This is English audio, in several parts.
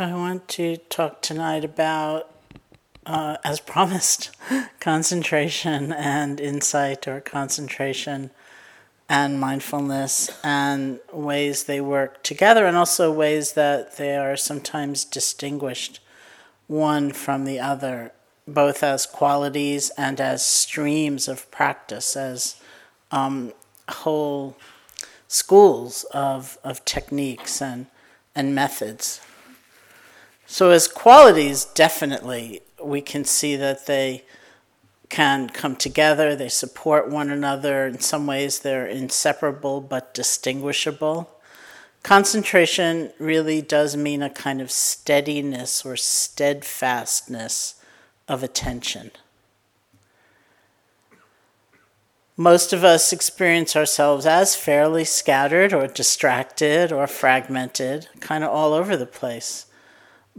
I want to talk tonight about, uh, as promised, concentration and insight, or concentration and mindfulness, and ways they work together, and also ways that they are sometimes distinguished one from the other, both as qualities and as streams of practice, as um, whole schools of, of techniques and, and methods. So, as qualities, definitely, we can see that they can come together, they support one another. In some ways, they're inseparable but distinguishable. Concentration really does mean a kind of steadiness or steadfastness of attention. Most of us experience ourselves as fairly scattered or distracted or fragmented, kind of all over the place.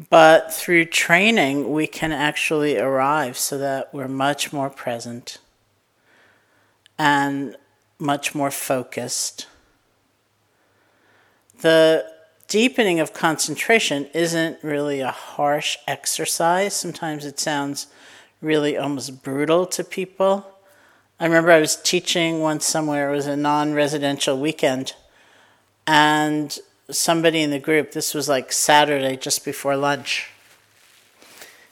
But through training, we can actually arrive so that we're much more present and much more focused. The deepening of concentration isn't really a harsh exercise. Sometimes it sounds really almost brutal to people. I remember I was teaching once somewhere, it was a non residential weekend, and somebody in the group, this was like Saturday just before lunch.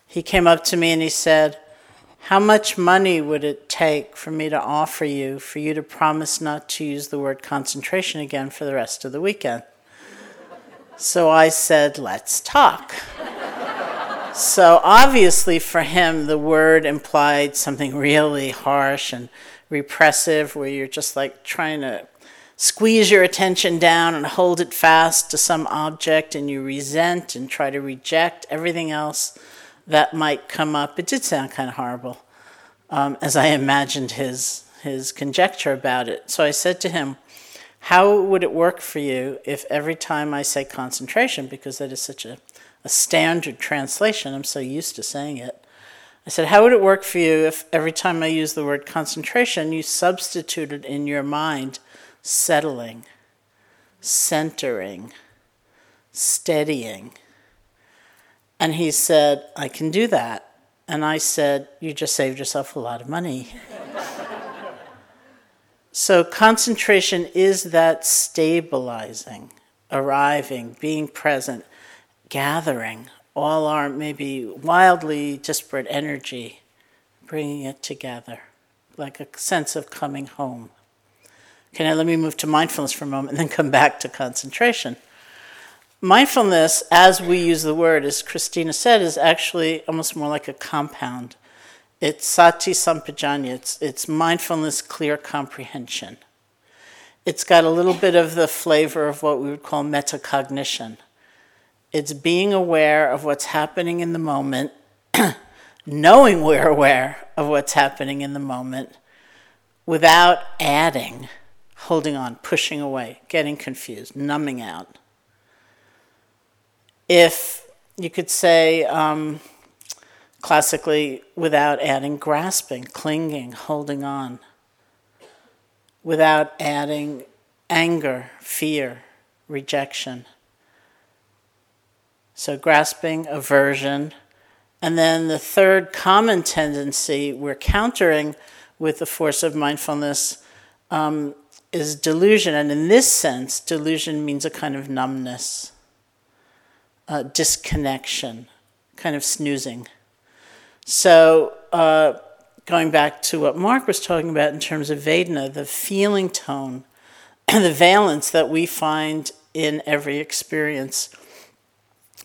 He came up to me and he said, How much money would it take for me to offer you for you to promise not to use the word concentration again for the rest of the weekend? So I said, Let's talk. so obviously, for him, the word implied something really harsh and repressive, where you're just like trying to squeeze your attention down and hold it fast to some object and you resent and try to reject everything else that might come up. It did sound kind of horrible um, as I imagined his, his conjecture about it. So I said to him, How would it work for you if every time I say concentration, because that is such a, a standard translation, I'm so used to saying it. I said, How would it work for you if every time I use the word concentration, you substituted in your mind settling, centering, steadying. And he said, I can do that. And I said, You just saved yourself a lot of money. so, concentration is that stabilizing, arriving, being present, gathering all our maybe wildly disparate energy, bringing it together, like a sense of coming home. Okay, now let me move to mindfulness for a moment and then come back to concentration. Mindfulness, as we use the word, as Christina said, is actually almost more like a compound. It's sati sampajanya, it's, it's mindfulness, clear comprehension. It's got a little bit of the flavor of what we would call metacognition. It's being aware of what's happening in the moment, knowing we're aware of what's happening in the moment, without adding holding on, pushing away, getting confused, numbing out. If you could say, um, classically, without adding grasping, clinging, holding on, without adding anger, fear, rejection. So, grasping, aversion. And then the third common tendency we're countering with the force of mindfulness um, is delusion. And in this sense, delusion means a kind of numbness, uh, disconnection, kind of snoozing. So, uh, going back to what Mark was talking about in terms of Vedana, the feeling tone, the valence that we find in every experience.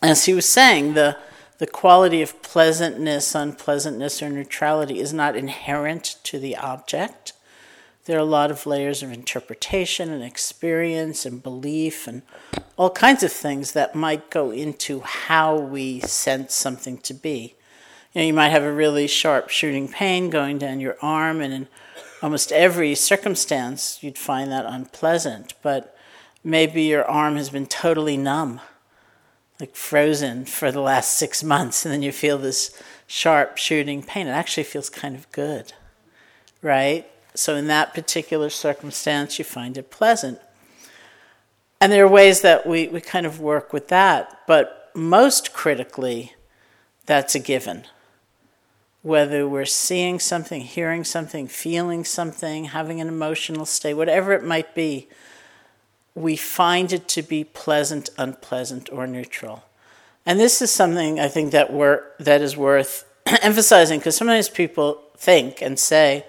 As he was saying, the, the quality of pleasantness, unpleasantness, or neutrality is not inherent to the object. There are a lot of layers of interpretation and experience and belief and all kinds of things that might go into how we sense something to be. You know, you might have a really sharp shooting pain going down your arm, and in almost every circumstance, you'd find that unpleasant. But maybe your arm has been totally numb, like frozen for the last six months, and then you feel this sharp shooting pain. It actually feels kind of good, right? So, in that particular circumstance, you find it pleasant. And there are ways that we, we kind of work with that. But most critically, that's a given. Whether we're seeing something, hearing something, feeling something, having an emotional state, whatever it might be, we find it to be pleasant, unpleasant, or neutral. And this is something I think that that is worth emphasizing because sometimes people think and say,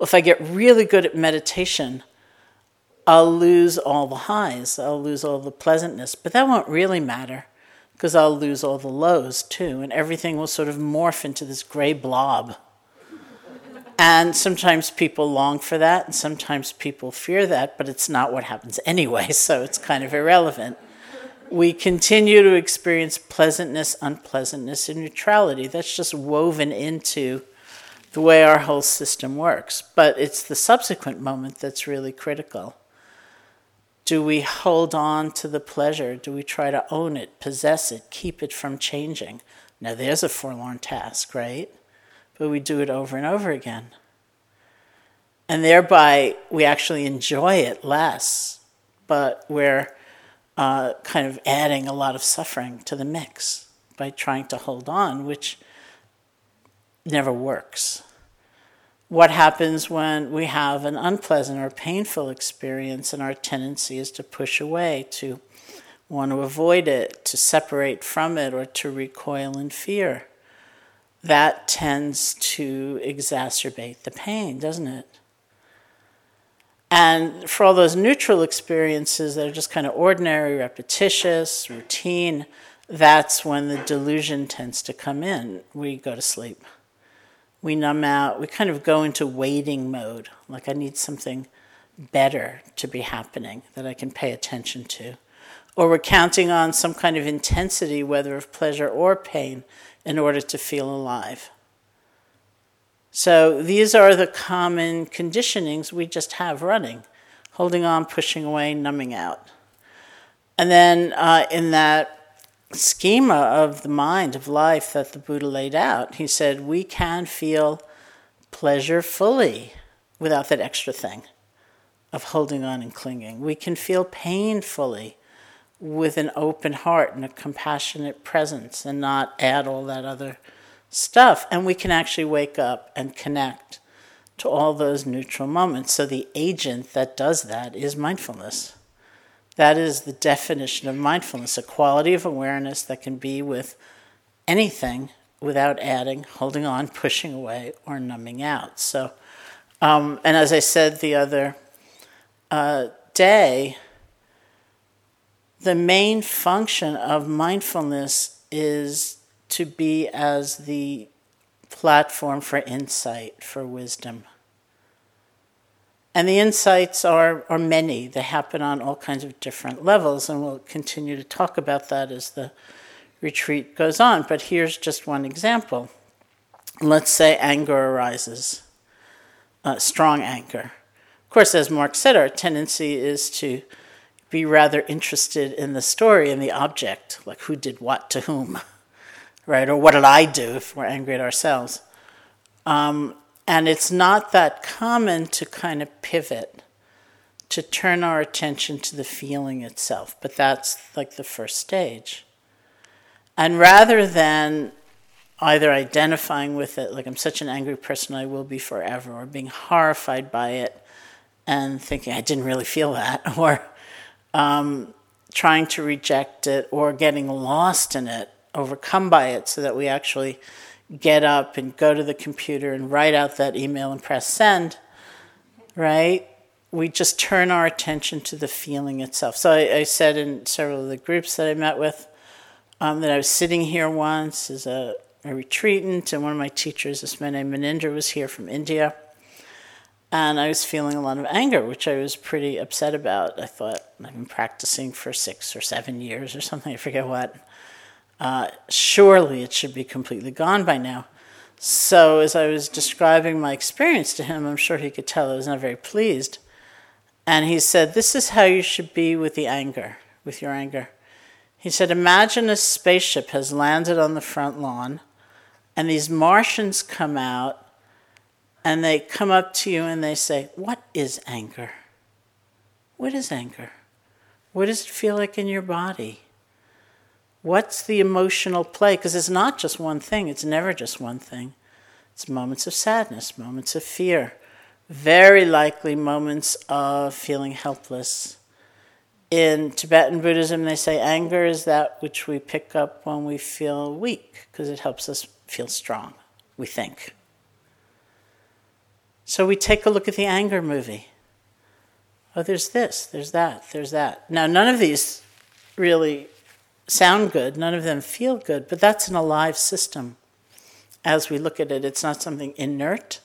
if I get really good at meditation, I'll lose all the highs, I'll lose all the pleasantness, but that won't really matter because I'll lose all the lows too, and everything will sort of morph into this gray blob. and sometimes people long for that, and sometimes people fear that, but it's not what happens anyway, so it's kind of irrelevant. We continue to experience pleasantness, unpleasantness, and neutrality. That's just woven into the way our whole system works. But it's the subsequent moment that's really critical. Do we hold on to the pleasure? Do we try to own it, possess it, keep it from changing? Now, there's a forlorn task, right? But we do it over and over again. And thereby, we actually enjoy it less, but we're uh, kind of adding a lot of suffering to the mix by trying to hold on, which never works what happens when we have an unpleasant or painful experience and our tendency is to push away, to want to avoid it, to separate from it, or to recoil in fear. That tends to exacerbate the pain, doesn't it? And for all those neutral experiences that are just kind of ordinary, repetitious, routine, that's when the delusion tends to come in. We go to sleep we numb out, we kind of go into waiting mode. Like, I need something better to be happening that I can pay attention to. Or we're counting on some kind of intensity, whether of pleasure or pain, in order to feel alive. So, these are the common conditionings we just have running holding on, pushing away, numbing out. And then uh, in that schema of the mind, of life that the Buddha laid out. He said, we can feel pleasure fully without that extra thing of holding on and clinging. We can feel pain fully with an open heart and a compassionate presence and not add all that other stuff. And we can actually wake up and connect to all those neutral moments. So the agent that does that is mindfulness. That is the definition of mindfulness a quality of awareness that can be with anything without adding, holding on, pushing away, or numbing out. So, um, and as I said the other uh, day, the main function of mindfulness is to be as the platform for insight, for wisdom. And the insights are, are many. They happen on all kinds of different levels, and we'll continue to talk about that as the retreat goes on. But here's just one example. Let's say anger arises, uh, strong anger. Of course, as Mark said, our tendency is to be rather interested in the story and the object, like who did what to whom, right? Or what did I do if we're angry at ourselves. Um, and it's not that common to kind of pivot, to turn our attention to the feeling itself, but that's like the first stage. And rather than either identifying with it, like I'm such an angry person, I will be forever, or being horrified by it and thinking I didn't really feel that, or um, trying to reject it, or getting lost in it, overcome by it, so that we actually get up and go to the computer and write out that email and press send, right? We just turn our attention to the feeling itself. So I, I said in several of the groups that I met with um, that I was sitting here once as a, a retreatant, and one of my teachers, this man named Munindra, was here from India. And I was feeling a lot of anger, which I was pretty upset about. I thought I've been practicing for six or seven years or something, I forget what uh, surely it should be completely gone by now. So, as I was describing my experience to him, I'm sure he could tell I was not very pleased. And he said, This is how you should be with the anger, with your anger. He said, Imagine a spaceship has landed on the front lawn, and these Martians come out, and they come up to you and they say, What is anger? What is anger? What does it feel like in your body? What's the emotional play? Because it's not just one thing, it's never just one thing. It's moments of sadness, moments of fear, very likely moments of feeling helpless. In Tibetan Buddhism, they say anger is that which we pick up when we feel weak, because it helps us feel strong, we think. So we take a look at the anger movie. Oh, there's this, there's that, there's that. Now, none of these really sound good, none of them feel good, but that's an alive system. As we look at it, it's not something inert,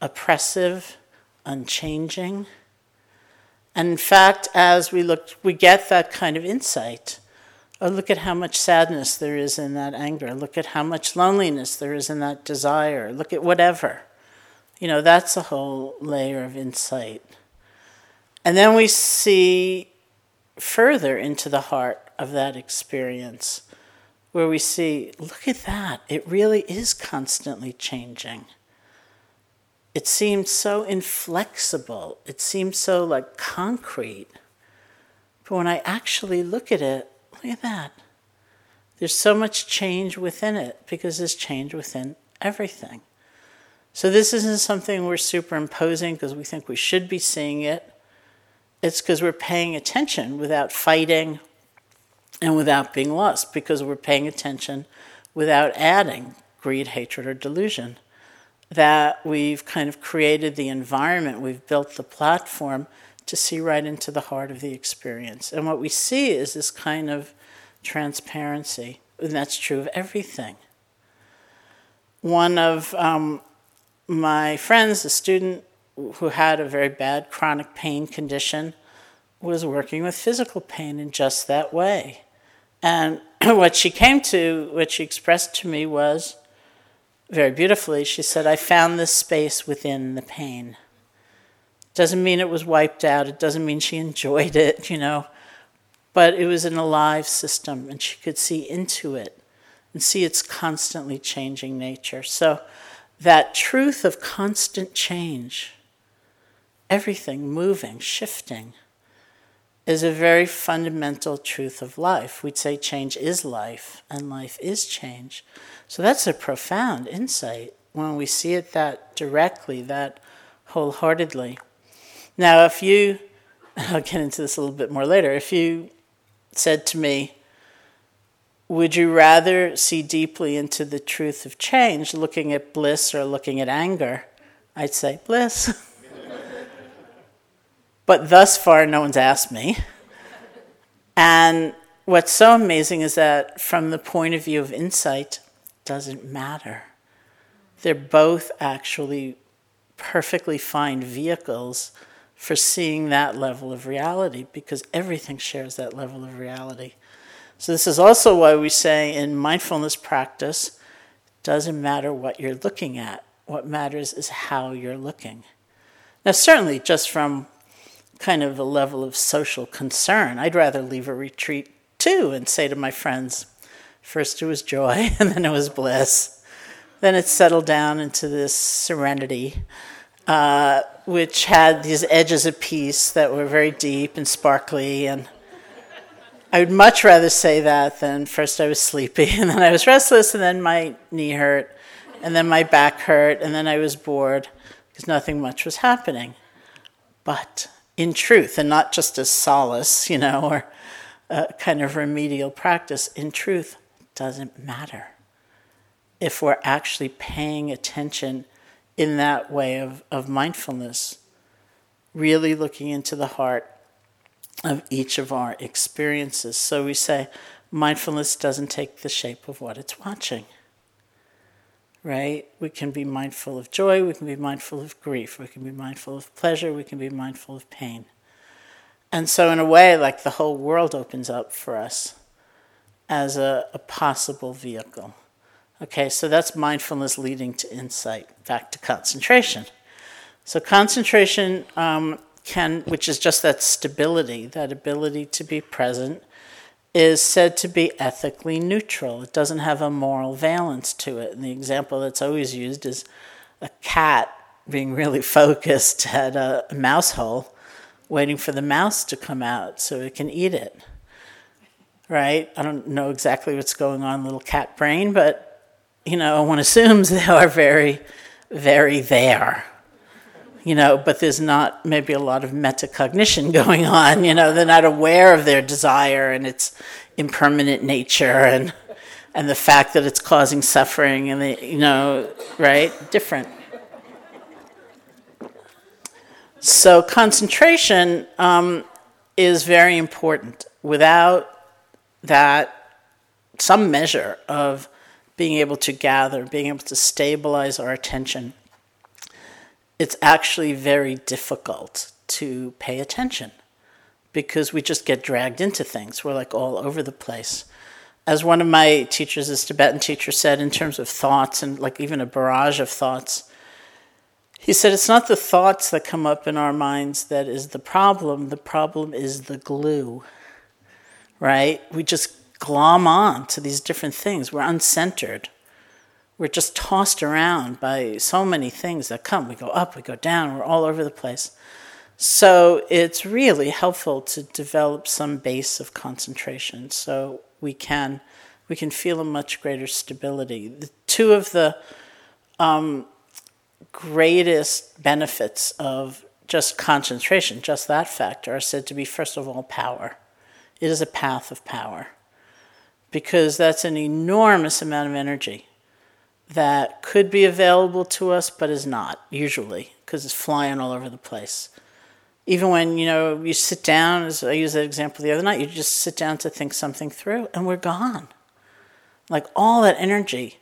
oppressive, unchanging. And in fact, as we look, we get that kind of insight. Oh, look at how much sadness there is in that anger. Look at how much loneliness there is in that desire. Look at whatever. You know, that's a whole layer of insight. And then we see further into the heart of that experience, where we see, look at that, it really is constantly changing. It seems so inflexible, it seems so like concrete. But when I actually look at it, look at that. There's so much change within it because there's change within everything. So this isn't something we're superimposing because we think we should be seeing it. It's because we're paying attention without fighting and without being lost, because we're paying attention without adding greed, hatred, or delusion. That we've kind of created the environment, we've built the platform to see right into the heart of the experience. And what we see is this kind of transparency, and that's true of everything. One of um, my friends, a student who had a very bad chronic pain condition, was working with physical pain in just that way. And what she came to, what she expressed to me was very beautifully, she said, I found this space within the pain. Doesn't mean it was wiped out, it doesn't mean she enjoyed it, you know, but it was an alive system and she could see into it and see its constantly changing nature. So, that truth of constant change, everything moving, shifting, is a very fundamental truth of life. We'd say change is life, and life is change. So that's a profound insight when we see it that directly, that wholeheartedly. Now, if you, I'll get into this a little bit more later, if you said to me, would you rather see deeply into the truth of change, looking at bliss or looking at anger? I'd say bliss. but thus far, no one's asked me. And what's so amazing is that, from the point of view of insight, doesn't matter. They're both actually perfectly fine vehicles for seeing that level of reality because everything shares that level of reality. So, this is also why we say in mindfulness practice, doesn't matter what you're looking at. What matters is how you're looking. Now, certainly, just from kind of a level of social concern, I'd rather leave a retreat too and say to my friends, first it was joy, and then it was bliss. Then it settled down into this serenity, uh, which had these edges of peace that were very deep and sparkly and I would much rather say that than first I was sleepy and then I was restless and then my knee hurt and then my back hurt and then I was bored because nothing much was happening. But in truth, and not just as solace, you know, or a kind of remedial practice, in truth, doesn't matter. If we're actually paying attention in that way of, of mindfulness, really looking into the heart of each of our experiences. So we say mindfulness doesn't take the shape of what it's watching. Right? We can be mindful of joy, we can be mindful of grief, we can be mindful of pleasure, we can be mindful of pain. And so, in a way, like the whole world opens up for us as a, a possible vehicle. Okay, so that's mindfulness leading to insight, back to concentration. So, concentration um, can, which is just that stability, that ability to be present, is said to be ethically neutral. It doesn't have a moral valence to it. And the example that's always used is a cat being really focused at a mouse hole, waiting for the mouse to come out so it can eat it. right? I don't know exactly what's going on, in little cat brain, but you know, one assumes they are very, very there. You know, but there's not maybe a lot of metacognition going on. You know, they're not aware of their desire and its impermanent nature and and the fact that it's causing suffering and the, you know, right? Different. So concentration um, is very important. Without that, some measure of being able to gather, being able to stabilize our attention, it's actually very difficult to pay attention because we just get dragged into things. We're like all over the place. As one of my teachers, this Tibetan teacher, said, in terms of thoughts and like even a barrage of thoughts, he said, It's not the thoughts that come up in our minds that is the problem. The problem is the glue, right? We just glom on to these different things. We're uncentered. We're just tossed around by so many things that come. We go up, we go down, we're all over the place. So it's really helpful to develop some base of concentration so we can we can feel a much greater stability. The two of the um, greatest benefits of just concentration, just that factor, are said to be, first of all, power. It is a path of power because that's an enormous amount of energy that could be available to us but is not usually because it's flying all over the place. Even when you know you sit down as i used that example the other night you just sit down to think something through and we're gone. Like all that energy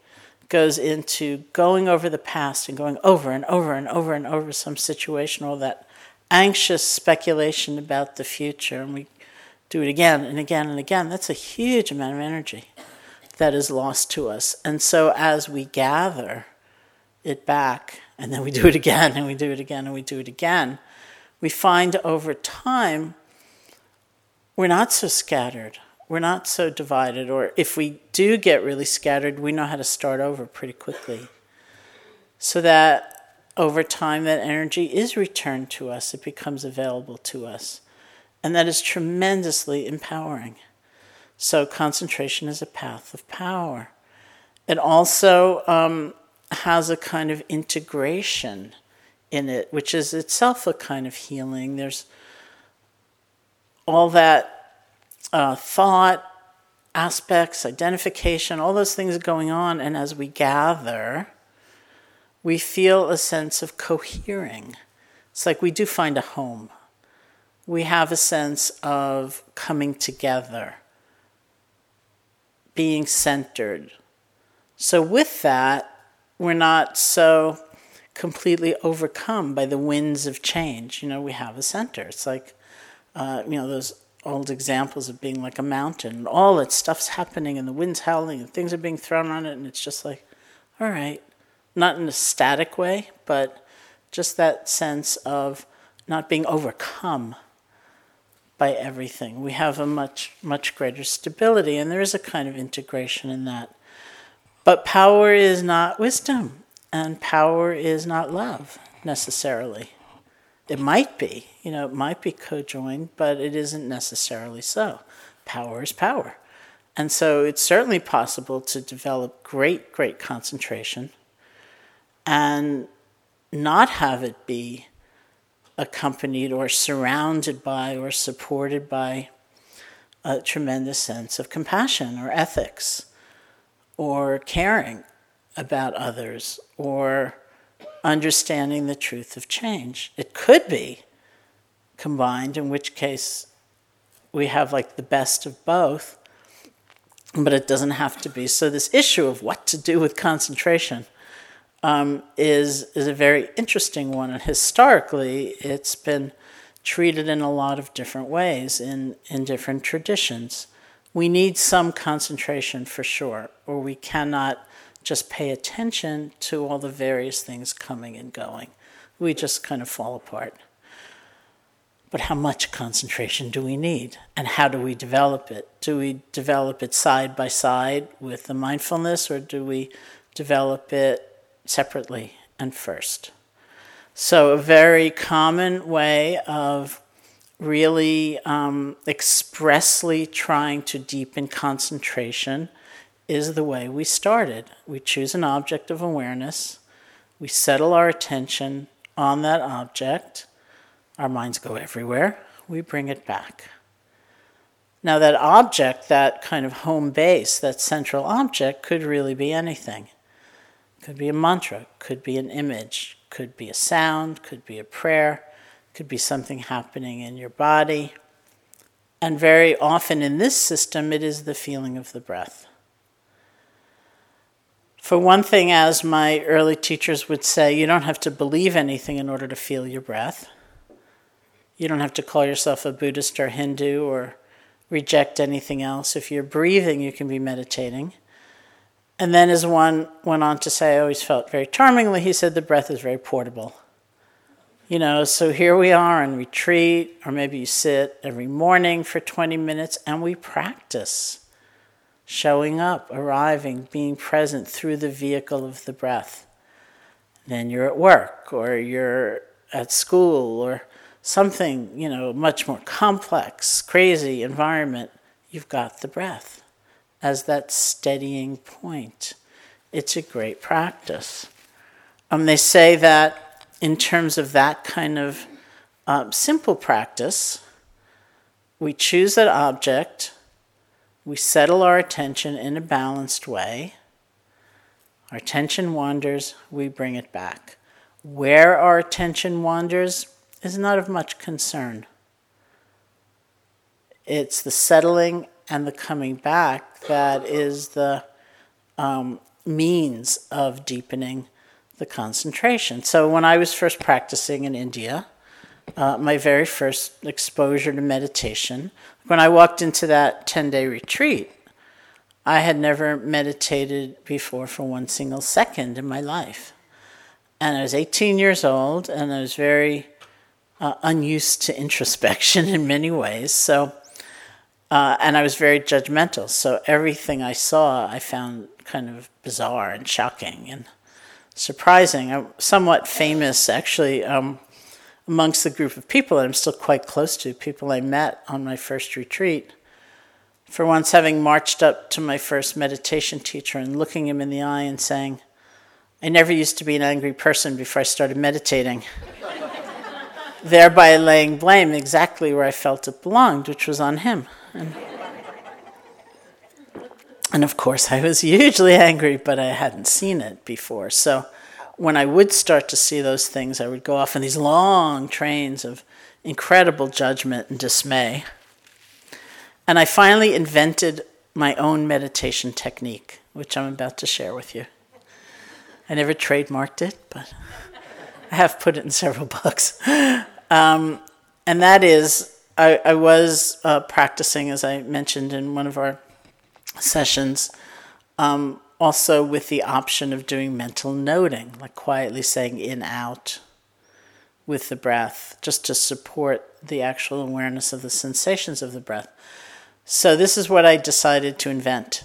goes into going over the past and going over and over and over and over some situation or that anxious speculation about the future and we do it again and again and again. That's a huge amount of energy that is lost to us and so as we gather it back and then we do it again and we do it again and we do it again we find over time we're not so scattered we're not so divided, or if we do get really scattered, we know how to start over pretty quickly. So that over time, that energy is returned to us, it becomes available to us. And that is tremendously empowering. So, concentration is a path of power. It also um, has a kind of integration in it, which is itself a kind of healing. There's all that uh, thought, aspects, identification, all those things going on. And as we gather, we feel a sense of cohering. It's like we do find a home. We have a sense of coming together, being centered. So, with that, we're not so completely overcome by the winds of change. You know, we have a center. It's like, uh, you know, those old examples of being like a mountain and all that stuff's happening and the wind's howling and things are being thrown on it and it's just like all right not in a static way but just that sense of not being overcome by everything we have a much much greater stability and there is a kind of integration in that but power is not wisdom and power is not love necessarily it might be, you know, it might be co-joined, but it isn't necessarily so. Power is power. And so it's certainly possible to develop great, great concentration and not have it be accompanied or surrounded by or supported by a tremendous sense of compassion or ethics or caring about others or understanding the truth of change. It could be combined, in which case we have like the best of both, but it doesn't have to be. So, this issue of what to do with concentration um, is, is a very interesting one, and historically, it's been treated in a lot of different ways in, in different traditions. We need some concentration for sure, or we cannot just pay attention to all the various things coming and going. We just kind of fall apart. But how much concentration do we need? And how do we develop it? Do we develop it side by side with the mindfulness, or do we develop it separately and first? So, a very common way of really um, expressly trying to deepen concentration is the way we started. We choose an object of awareness, we settle our attention on that object, our minds go everywhere, we bring it back. Now, that object, that kind of home base, that central object, could really be anything. Could be a mantra, could be an image, could be a sound, could be a prayer, could be something happening in your body. And very often in this system, it is the feeling of the breath. For one thing, as my early teachers would say, you don't have to believe anything in order to feel your breath. You don't have to call yourself a Buddhist or Hindu or reject anything else. If you're breathing, you can be meditating. And then, as one went on to say, I always felt very charmingly, he said, the breath is very portable. You know, so here we are in retreat, or maybe you sit every morning for 20 minutes and we practice showing up, arriving, being present through the vehicle of the breath. Then you're at work, or you're at school, or something, you know, much more complex, crazy environment, you've got the breath as that steadying point. It's a great practice. Um, they say that in terms of that kind of uh, simple practice, we choose an object, we settle our attention in a balanced way. Our attention wanders, we bring it back. Where our attention wanders, is not of much concern. It's the settling and the coming back that is the um, means of deepening the concentration. So, when I was first practicing in India, uh, my very first exposure to meditation, when I walked into that 10 day retreat, I had never meditated before for one single second in my life. And I was 18 years old, and I was very uh, unused to introspection in many ways. So, uh, and I was very judgmental. So everything I saw, I found kind of bizarre and shocking and surprising. I'm somewhat famous, actually, um, amongst the group of people that I'm still quite close to, people I met on my first retreat. For once, having marched up to my first meditation teacher and looking him in the eye and saying, I never used to be an angry person before I started meditating thereby laying blame exactly where I felt it belonged, which was on him. And, and of course, I was hugely angry, but I hadn't seen it before. So when I would start to see those things, I would go off in these long trains of incredible judgment and dismay. And I finally invented my own meditation technique, which I'm about to share with you. I never trademarked it, but I have put it in several books. Um, and that is, I, I was uh, practicing, as I mentioned in one of our sessions, um, also with the option of doing mental noting, like quietly saying in, out with the breath, just to support the actual awareness of the sensations of the breath. So, this is what I decided to invent.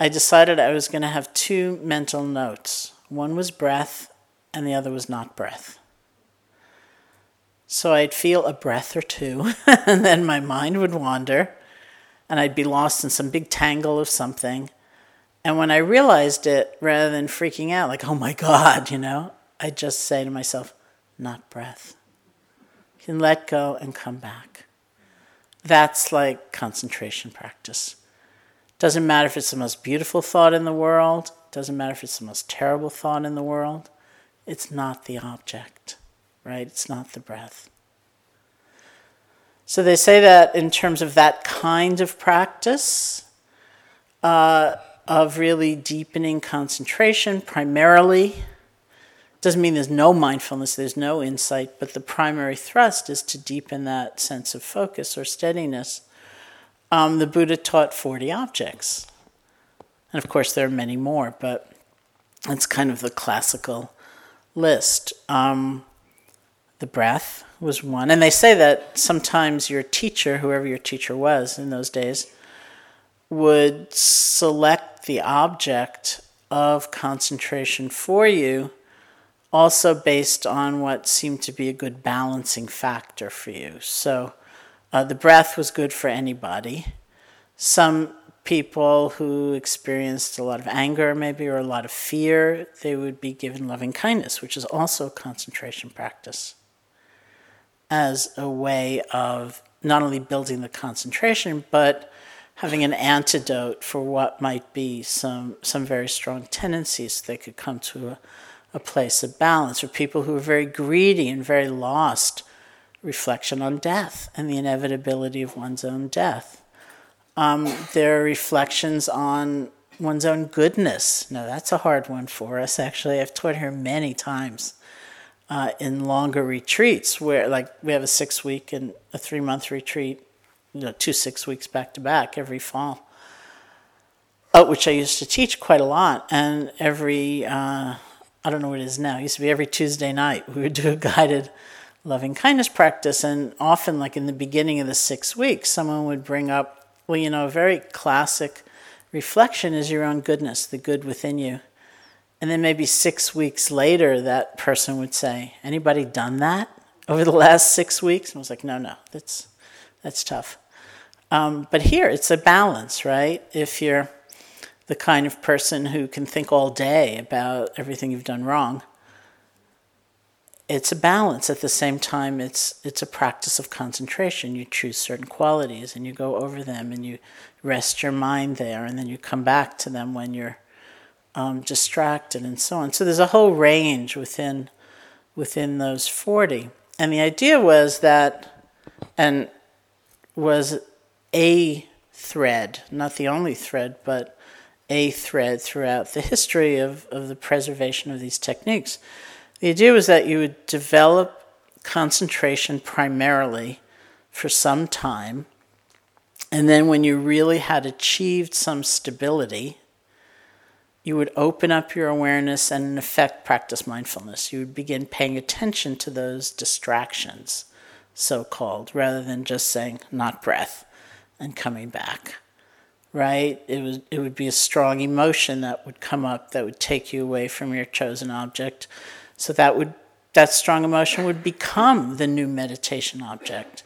I decided I was going to have two mental notes. One was breath, and the other was not breath. So I'd feel a breath or two, and then my mind would wander, and I'd be lost in some big tangle of something. And when I realized it, rather than freaking out, like, oh my God, you know, I'd just say to myself, not breath. You can let go and come back. That's like concentration practice. Doesn't matter if it's the most beautiful thought in the world, doesn't matter if it's the most terrible thought in the world, it's not the object right? It's not the breath. So they say that in terms of that kind of practice, uh, of really deepening concentration, primarily, doesn't mean there's no mindfulness, there's no insight, but the primary thrust is to deepen that sense of focus or steadiness. Um, the Buddha taught 40 objects. And of course, there are many more, but it's kind of the classical list. Um, the breath was one. And they say that sometimes your teacher, whoever your teacher was in those days, would select the object of concentration for you, also based on what seemed to be a good balancing factor for you. So, Uh, the breath was good for anybody. Some people who experienced a lot of anger, maybe, or a lot of fear, they would be given loving kindness, which is also a concentration practice, as a way of not only building the concentration, but having an antidote for what might be some, some very strong tendencies they could come to a, a place of balance, or people who are very greedy and very lost, reflection on death and the inevitability of one's own death um, there are reflections on one's own goodness. Now, that's a hard one for us, actually. I've taught here many times uh, in longer retreats where, like, we have a six week and a three month retreat, you know, two six weeks back to back every fall, uh, which I used to teach quite a lot. And every, uh, I don't know what it is now, it used to be every Tuesday night, we would do a guided loving kindness practice. And often, like in the beginning of the six weeks, someone would bring up well, you know, a very classic reflection is your own goodness, the good within you. And then maybe six weeks later, that person would say, Anybody done that over the last six weeks? And I was like, No, no, that's, that's tough. Um, but here, it's a balance, right? If you're the kind of person who can think all day about everything you've done wrong, it's a balance at the same time it's it's a practice of concentration you choose certain qualities and you go over them and you rest your mind there and then you come back to them when you're um, distracted and so on. So there's a whole range within within those 40 and the idea was that and was a thread not the only thread but a thread throughout the history of, of the preservation of these techniques. The idea was that you would develop concentration primarily for some time, and then when you really had achieved some stability, you would open up your awareness and, in effect, practice mindfulness. You would begin paying attention to those distractions, so called, rather than just saying, not breath, and coming back. Right? It, was, it would be a strong emotion that would come up that would take you away from your chosen object so that would that strong emotion would become the new meditation object.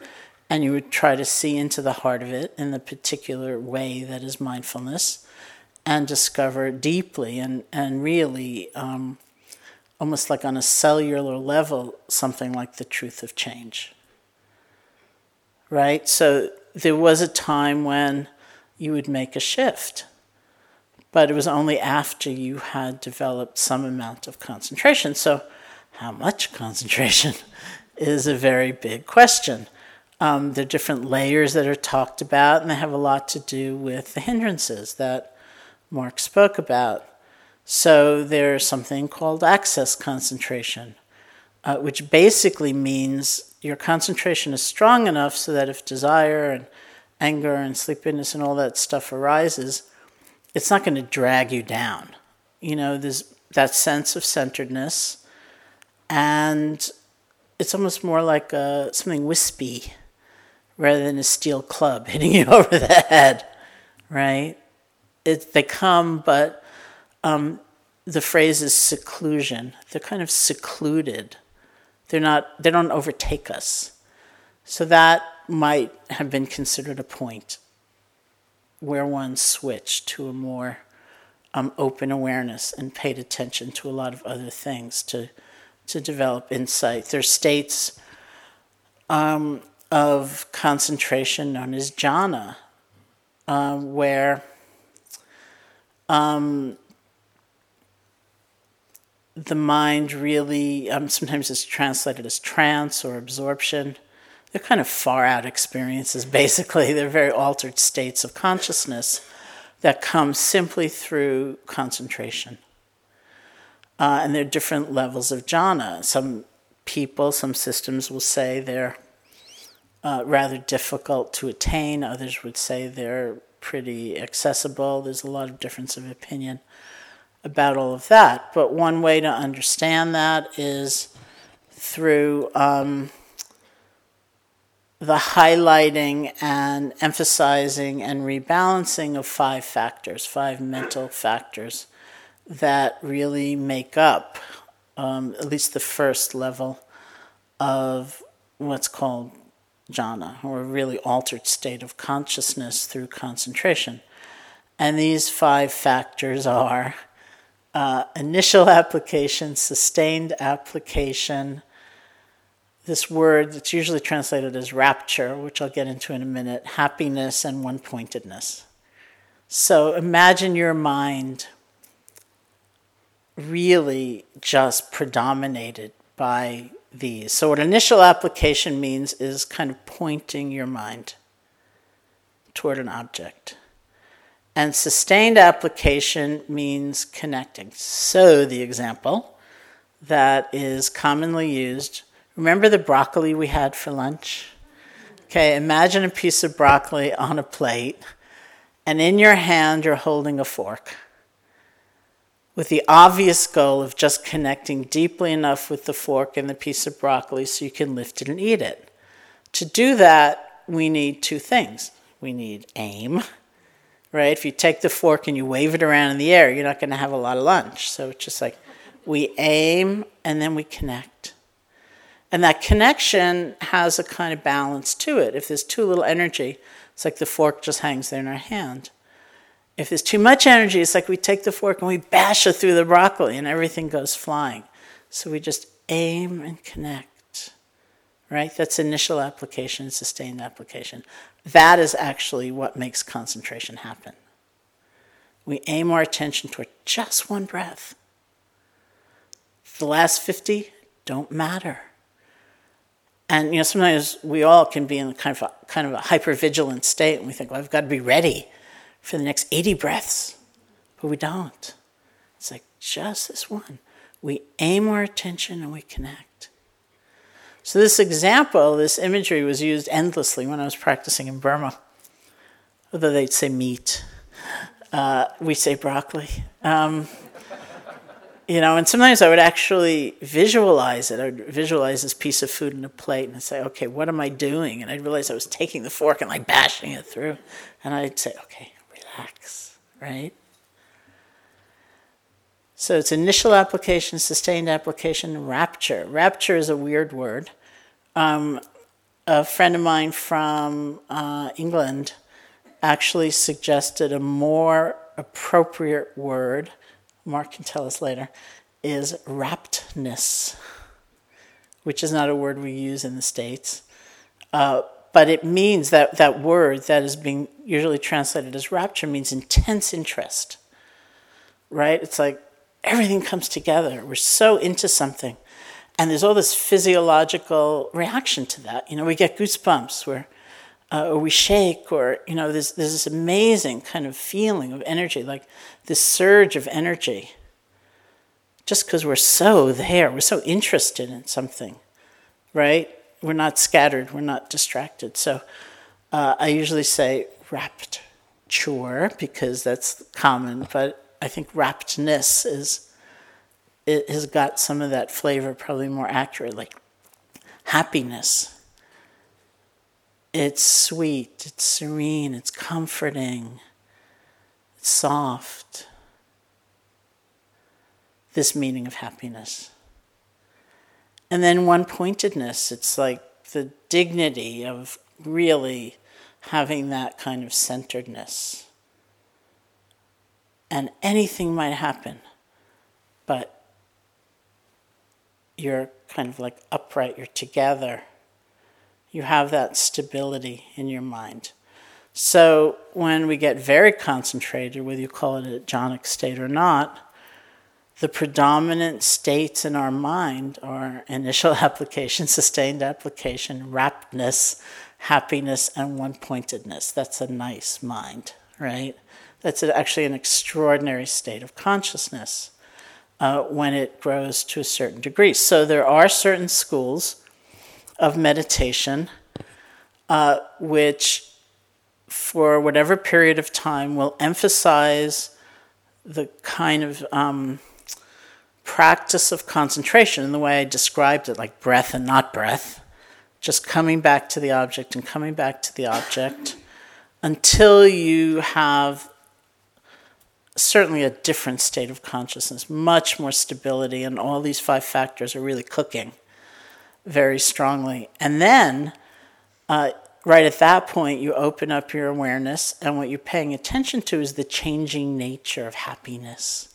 And you would try to see into the heart of it in the particular way that is mindfulness and discover deeply and, and really, um, almost like on a cellular level, something like the truth of change. Right? So there was a time when you would make a shift but it was only after you had developed some amount of concentration. So, how much concentration is a very big question. Um, there are different layers that are talked about, and they have a lot to do with the hindrances that Mark spoke about. So, there's something called access concentration, uh, which basically means your concentration is strong enough so that if desire and anger and sleepiness and all that stuff arises, it's not going to drag you down. You know, there's that sense of centeredness, and it's almost more like a, something wispy rather than a steel club hitting you over the head, right? It, they come, but um, the phrase is seclusion. They're kind of secluded. They're not. They don't overtake us. So that might have been considered a point where one switched to a more um, open awareness and paid attention to a lot of other things to to develop insight. There's states um, of concentration known as jhana, uh, where um, the mind really um, sometimes is translated as trance or absorption they're kind of far out experiences, basically. They're very altered states of consciousness that come simply through concentration. Uh, and there are different levels of jhana. Some people, some systems will say they're uh, rather difficult to attain, others would say they're pretty accessible. There's a lot of difference of opinion about all of that. But one way to understand that is through. Um, the highlighting and emphasizing and rebalancing of five factors, five mental factors that really make up um, at least the first level of what's called jhana, or a really altered state of consciousness through concentration. And these five factors are uh, initial application, sustained application, this word that's usually translated as rapture, which I'll get into in a minute, happiness, and one pointedness. So imagine your mind really just predominated by these. So, what initial application means is kind of pointing your mind toward an object. And sustained application means connecting. So, the example that is commonly used remember the broccoli we had for lunch? Okay, imagine a piece of broccoli on a plate, and in your hand you're holding a fork with the obvious goal of just connecting deeply enough with the fork and the piece of broccoli so you can lift it and eat it. To do that, we need two things. We need aim, right? If you take the fork and you wave it around in the air, you're not going to have a lot of lunch. So it's just like we aim and then we connect. And that connection has a kind of balance to it. If there's too little energy, it's like the fork just hangs there in our hand. If there's too much energy, it's like we take the fork and we bash it through the broccoli and everything goes flying. So we just aim and connect, right? That's initial application, sustained application. That is actually what makes concentration happen. We aim our attention toward just one breath. The last 50 don't matter. And you know, sometimes we all can be in kind of a, kind of a hyper vigilant state, and we think, "Well, I've got to be ready for the next 80 breaths. But we don't. It's like just this one. We aim our attention and we connect. So, this example, this imagery was used endlessly when I was practicing in Burma. Although they'd say meat, uh, we say broccoli. Um, you know, and sometimes I would actually visualize it. I would visualize this piece of food in a plate and I'd say, okay, what am I doing? And I'd realize I was taking the fork and like bashing it through. And I'd say, okay, right? So it's initial application, sustained application, rapture. Rapture is a weird word. Um, a friend of mine from uh, England actually suggested a more appropriate word, Mark can tell us later, is raptness, which is not a word we use in the States. Uh, but it means that that word that is being usually translated as rapture means intense interest right? It's like everything comes together. We're so into something. And there's all this physiological reaction to that. You know we get goosebumps uh, or we shake or you know there's, there's this amazing kind of feeling of energy like this surge of energy. Just because we're so there we're so interested in something right we're not scattered, we're not distracted. So uh, I usually say rapture because that's common, but I think raptness is it has got some of that flavor probably more accurate, like happiness. It's sweet, it's serene, it's comforting, it's soft. This meaning of happiness. And then one pointedness, it's like the dignity of really having that kind of centeredness. And anything might happen, but you're kind of like upright, you're together. You have that stability in your mind. So when we get very concentrated, whether you call it a jhanic state or not, the predominant states in our mind are initial application, sustained application, raptness, happiness, and one pointedness. That's a nice mind, right? That's actually an extraordinary state of consciousness uh, when it grows to a certain degree. So there are certain schools of meditation uh, which, for whatever period of time, will emphasize the kind of um, practice of concentration in the way I described it, like breath and not breath, just coming back to the object and coming back to the object until you have certainly a different state of consciousness, much more stability, and all these five factors are really cooking very strongly. And then uh, right at that point, you open up your awareness, and what you're paying attention to is the changing nature of happiness,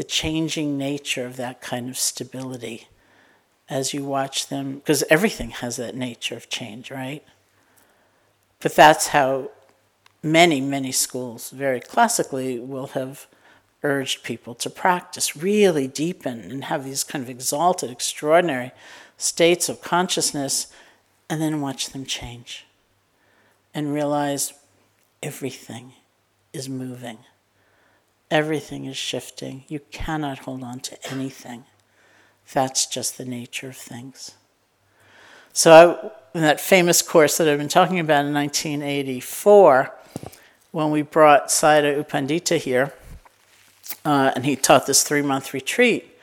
the changing nature of that kind of stability as you watch them, because everything has that nature of change, right? But that's how many, many schools, very classically, will have urged people to practice, really deepen, and have these kind of exalted, extraordinary states of consciousness, and then watch them change and realize everything is moving. Everything is shifting. You cannot hold on to anything. That's just the nature of things. So, I, in that famous course that I've been talking about in 1984, when we brought Sayadaw U Pandita here, uh, and he taught this three month retreat,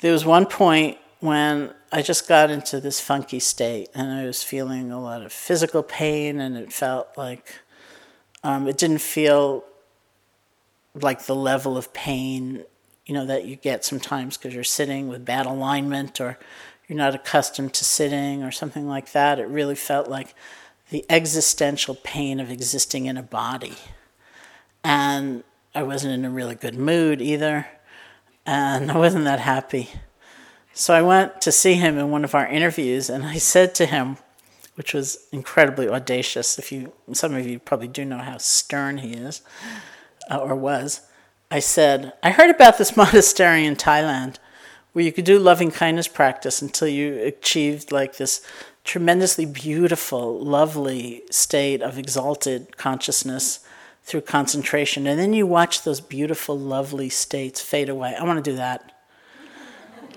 there was one point when I just got into this funky state and I was feeling a lot of physical pain, and it felt like um, it didn't feel like the level of pain you know that you get sometimes because you're sitting with bad alignment or you're not accustomed to sitting or something like that. It really felt like the existential pain of existing in a body. And I wasn't in a really good mood either, and I wasn't that happy. So I went to see him in one of our interviews, and I said to him, which was incredibly audacious. If you, some of you probably do know how stern he is, or was. I said, I heard about this monastery in Thailand where you could do loving kindness practice until you achieved like this tremendously beautiful, lovely state of exalted consciousness through concentration. And then you watch those beautiful, lovely states fade away. I want to do that.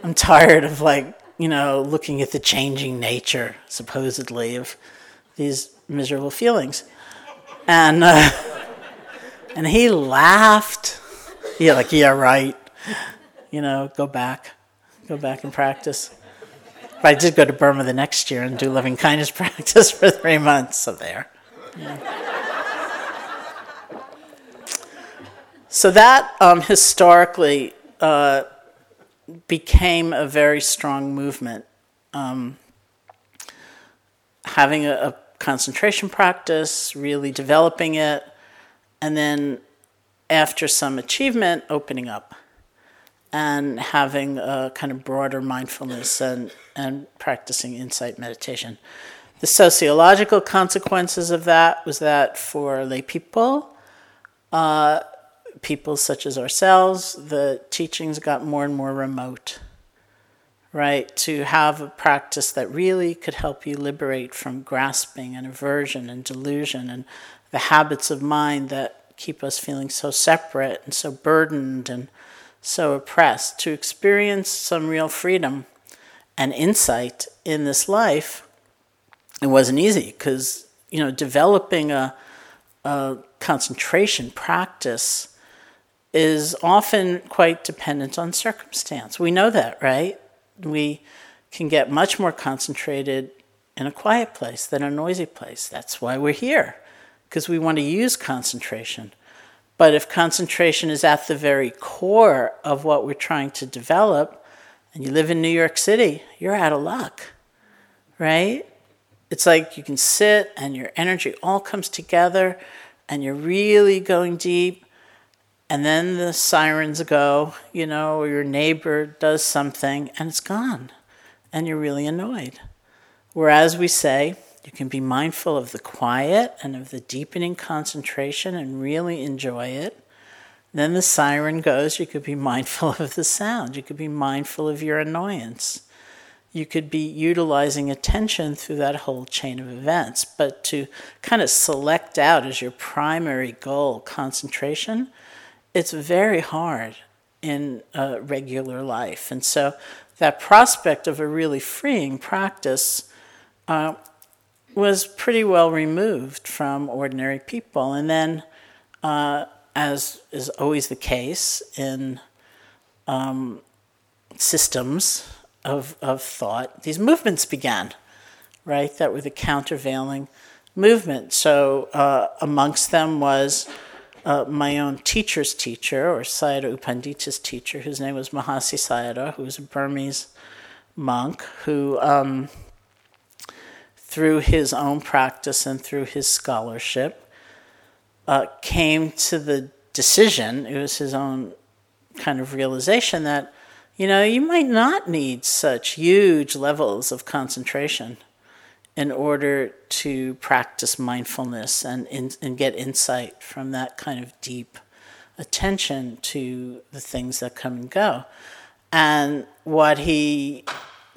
I'm tired of like, you know, looking at the changing nature, supposedly, of these miserable feelings. And, uh, and he laughed. Yeah, like, yeah, right. You know, go back. Go back and practice. But I did go to Burma the next year and do loving kindness practice for three months, so there. Yeah. So that um, historically uh, became a very strong movement. Um, having a, a, concentration practice, really developing it, and then after some achievement, opening up and having a kind of broader mindfulness and, and practicing insight meditation. The sociological consequences of that was that for lay people, uh, people such as ourselves, the teachings got more and more remote, right? To have a practice that really could help you liberate from grasping and aversion and delusion and the habits of mind that keep us feeling so separate and so burdened and so oppressed. To experience some real freedom and insight in this life, it wasn't easy because, you know, developing a, a concentration practice is often quite dependent on circumstance. We know that, right? We can get much more concentrated in a quiet place than a noisy place. That's why we're here, because we want to use concentration. But if concentration is at the very core of what we're trying to develop, and you live in New York City, you're out of luck, right? It's like you can sit and your energy all comes together and you're really going deep and then the sirens go, you know, or your neighbor does something and it's gone, and you're really annoyed. Whereas we say, you can be mindful of the quiet and of the deepening concentration and really enjoy it. Then the siren goes, you could be mindful of the sound, you could be mindful of your annoyance. You could be utilizing attention through that whole chain of events, but to kind of select out as your primary goal concentration it's very hard in a regular life. And so that prospect of a really freeing practice uh, was pretty well removed from ordinary people. And then, uh, as is always the case in um, systems of, of thought, these movements began, right? That were the countervailing movement. So uh, amongst them was uh, my own teacher's teacher, or Sayadaw U Pandita's teacher, whose name was Mahasi Sayadaw, who was a Burmese monk who, um, through his own practice and through his scholarship, uh, came to the decision, it was his own kind of realization that, you know, you might not need such huge levels of concentration in order to practice mindfulness and, in, and get insight from that kind of deep attention to the things that come and go. And what he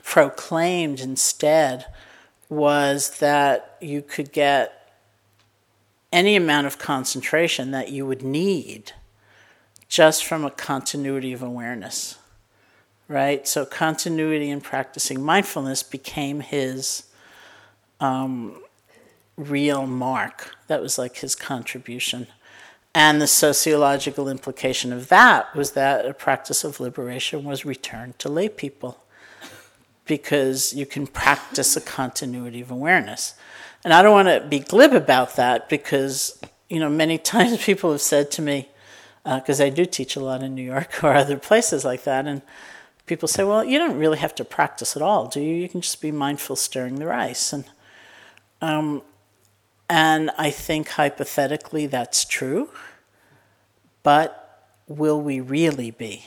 proclaimed instead was that you could get any amount of concentration that you would need just from a continuity of awareness, right? So, continuity in practicing mindfulness became his um, real mark. That was like his contribution. And the sociological implication of that was that a practice of liberation was returned to lay people because you can practice a continuity of awareness. And I don't want to be glib about that because, you know, many times people have said to me, because uh, I do teach a lot in New York or other places like that, and people say, well, you don't really have to practice at all, do you? You can just be mindful stirring the rice. And, um, and I think hypothetically that's true, but will we really be?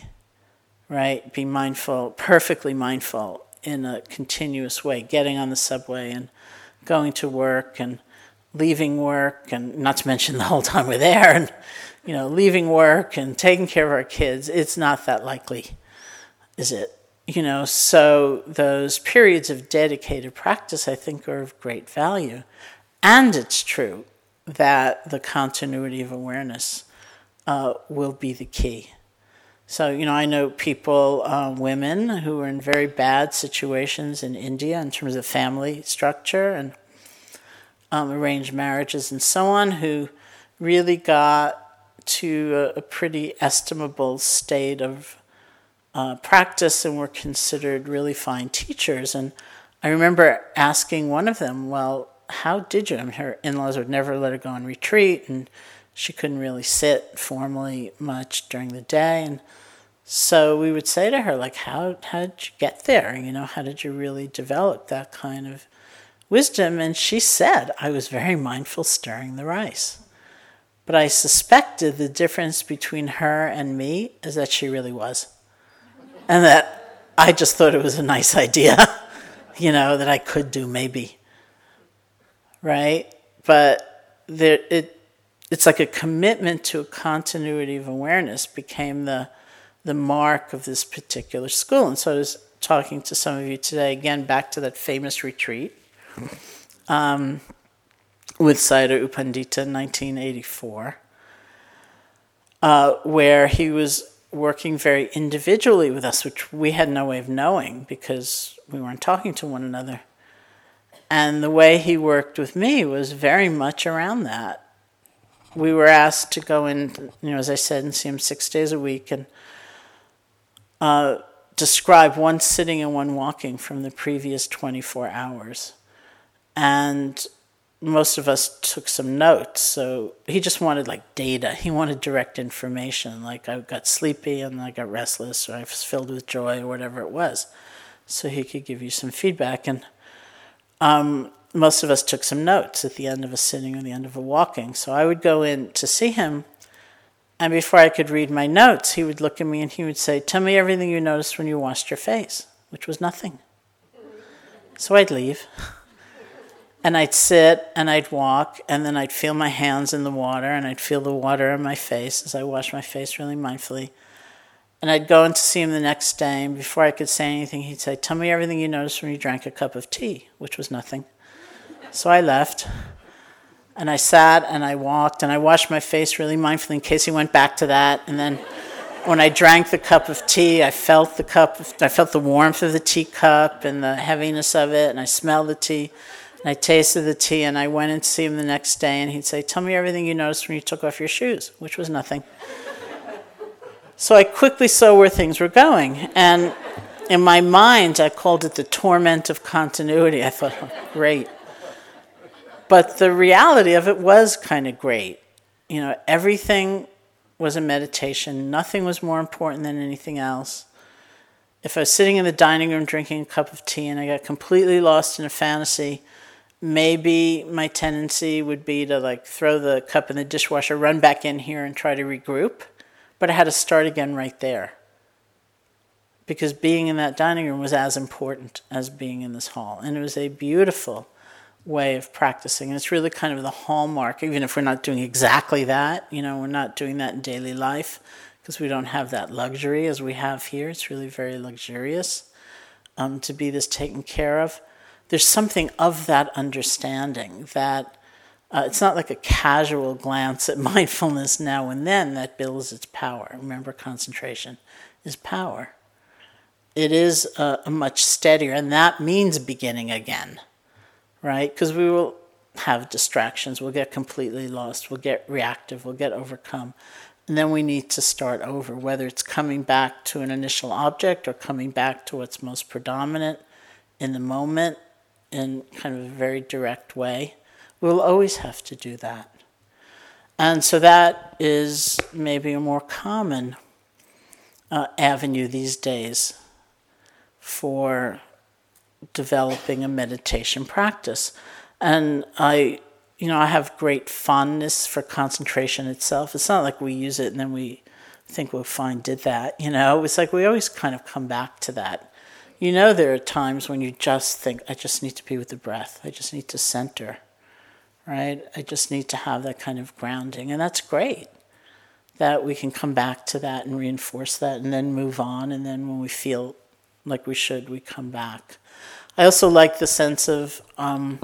Right? Be mindful, perfectly mindful in a continuous way, getting on the subway and going to work and leaving work, and not to mention the whole time we're there, and you know, leaving work and taking care of our kids. It's not that likely, is it? You know, so those periods of dedicated practice, I think, are of great value. And it's true that the continuity of awareness uh, will be the key. So, you know, I know people, uh, women who are in very bad situations in India in terms of family structure and um, arranged marriages and so on, who really got to a, a pretty estimable state of uh, practice and were considered really fine teachers. And I remember asking one of them, Well, how did you? I mean, her in laws would never let her go on retreat, and she couldn't really sit formally much during the day. And so we would say to her, like, how, how did you get there? You know, how did you really develop that kind of wisdom? And she said, I was very mindful stirring the rice. But I suspected the difference between her and me is that she really was. And that I just thought it was a nice idea, you know, that I could do maybe. Right? But there, it, it's like a commitment to a continuity of awareness became the the mark of this particular school. And so I was talking to some of you today, again, back to that famous retreat um, with Sayadaw U Pandita in 1984, uh, where he was working very individually with us, which we had no way of knowing because we weren't talking to one another. And the way he worked with me was very much around that. We were asked to go in, you know, as I said, and see him six days a week and uh, describe one sitting and one walking from the previous 24 hours. And most of us took some notes. So he just wanted like data. He wanted direct information. Like I got sleepy and I got restless or I was filled with joy or whatever it was. So he could give you some feedback. And um, most of us took some notes at the end of a sitting or the end of a walking. So I would go in to see him and before I could read my notes, he would look at me and he would say, Tell me everything you noticed when you washed your face, which was nothing. So I'd leave. And I'd sit and I'd walk, and then I'd feel my hands in the water, and I'd feel the water on my face as I washed my face really mindfully. And I'd go in to see him the next day, and before I could say anything, he'd say, Tell me everything you noticed when you drank a cup of tea, which was nothing. So I left. And I sat and I walked and I washed my face really mindfully in case he went back to that. And then when I drank the cup of tea, I felt the cup, of, I felt the warmth of the teacup and the heaviness of it, and I smelled the tea. And I tasted the tea, and I went and see him the next day, and he'd say, Tell me everything you noticed when you took off your shoes, which was nothing. so I quickly saw where things were going. And in my mind, I called it the torment of continuity. I thought, oh, great. But the reality of it was kind of great. You know, everything was a meditation, nothing was more important than anything else. If I was sitting in the dining room drinking a cup of tea and I got completely lost in a fantasy maybe my tendency would be to like throw the cup in the dishwasher, run back in here, and try to regroup. But I had to start again right there. Because being in that dining room was as important as being in this hall. And it was a beautiful way of practicing. And it's really kind of the hallmark, even if we're not doing exactly that, you know, we're not doing that in daily life because we don't have that luxury as we have here. It's really very luxurious um, to be this taken care of. There's something of that understanding that uh, it's not like a casual glance at mindfulness now and then that builds its power. Remember, concentration is power. It is a, a much steadier, and that means beginning again, right? Because we will have distractions, we'll get completely lost, we'll get reactive, we'll get overcome. And then we need to start over, whether it's coming back to an initial object or coming back to what's most predominant in the moment in kind of a very direct way. We'll always have to do that. And so that is maybe a more common uh, avenue these days for developing a meditation practice. And I you know, I have great fondness for concentration itself. It's not like we use it and then we think, well, fine, did that. You know, it's like we always kind of come back to that. You know, there are times when you just think, I just need to be with the breath. I just need to center, right? I just need to have that kind of grounding. And that's great that we can come back to that and reinforce that and then move on. And then when we feel like we should, we come back. I also like the sense of, um,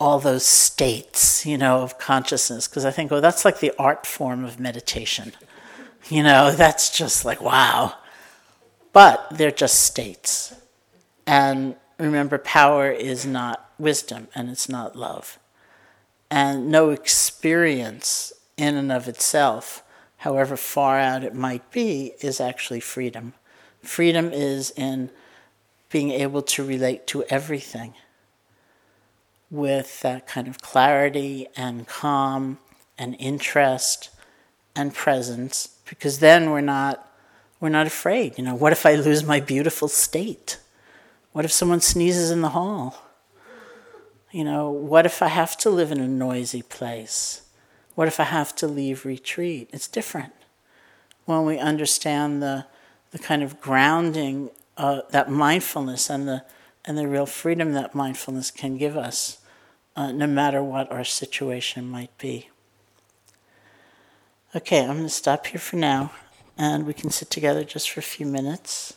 all those states, you know, of consciousness, because I think, oh, that's like the art form of meditation. You know, that's just like, wow. But they're just states. And remember, power is not wisdom and it's not love. And no experience in and of itself, however far out it might be, is actually freedom. Freedom is in being able to relate to everything with that kind of clarity and calm and interest and presence because then we're not we're not afraid. You know what if i lose my beautiful state? What if someone sneezes in the hall? You know what if i have to live in a noisy place? What if i have to leave retreat? It's different. When we understand the the kind of grounding uh, that mindfulness and the and the real freedom that mindfulness can give us, uh, no matter what our situation might be. Okay, I'm going to stop here for now, and we can sit together just for a few minutes.